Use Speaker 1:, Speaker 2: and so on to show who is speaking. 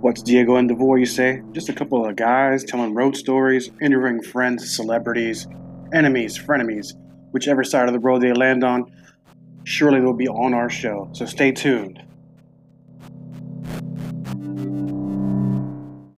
Speaker 1: What's Diego and DeVore, you say? Just a couple of guys telling road stories, interviewing friends, celebrities, enemies, frenemies, whichever side of the road they land on. Surely they'll be on our show, so stay tuned.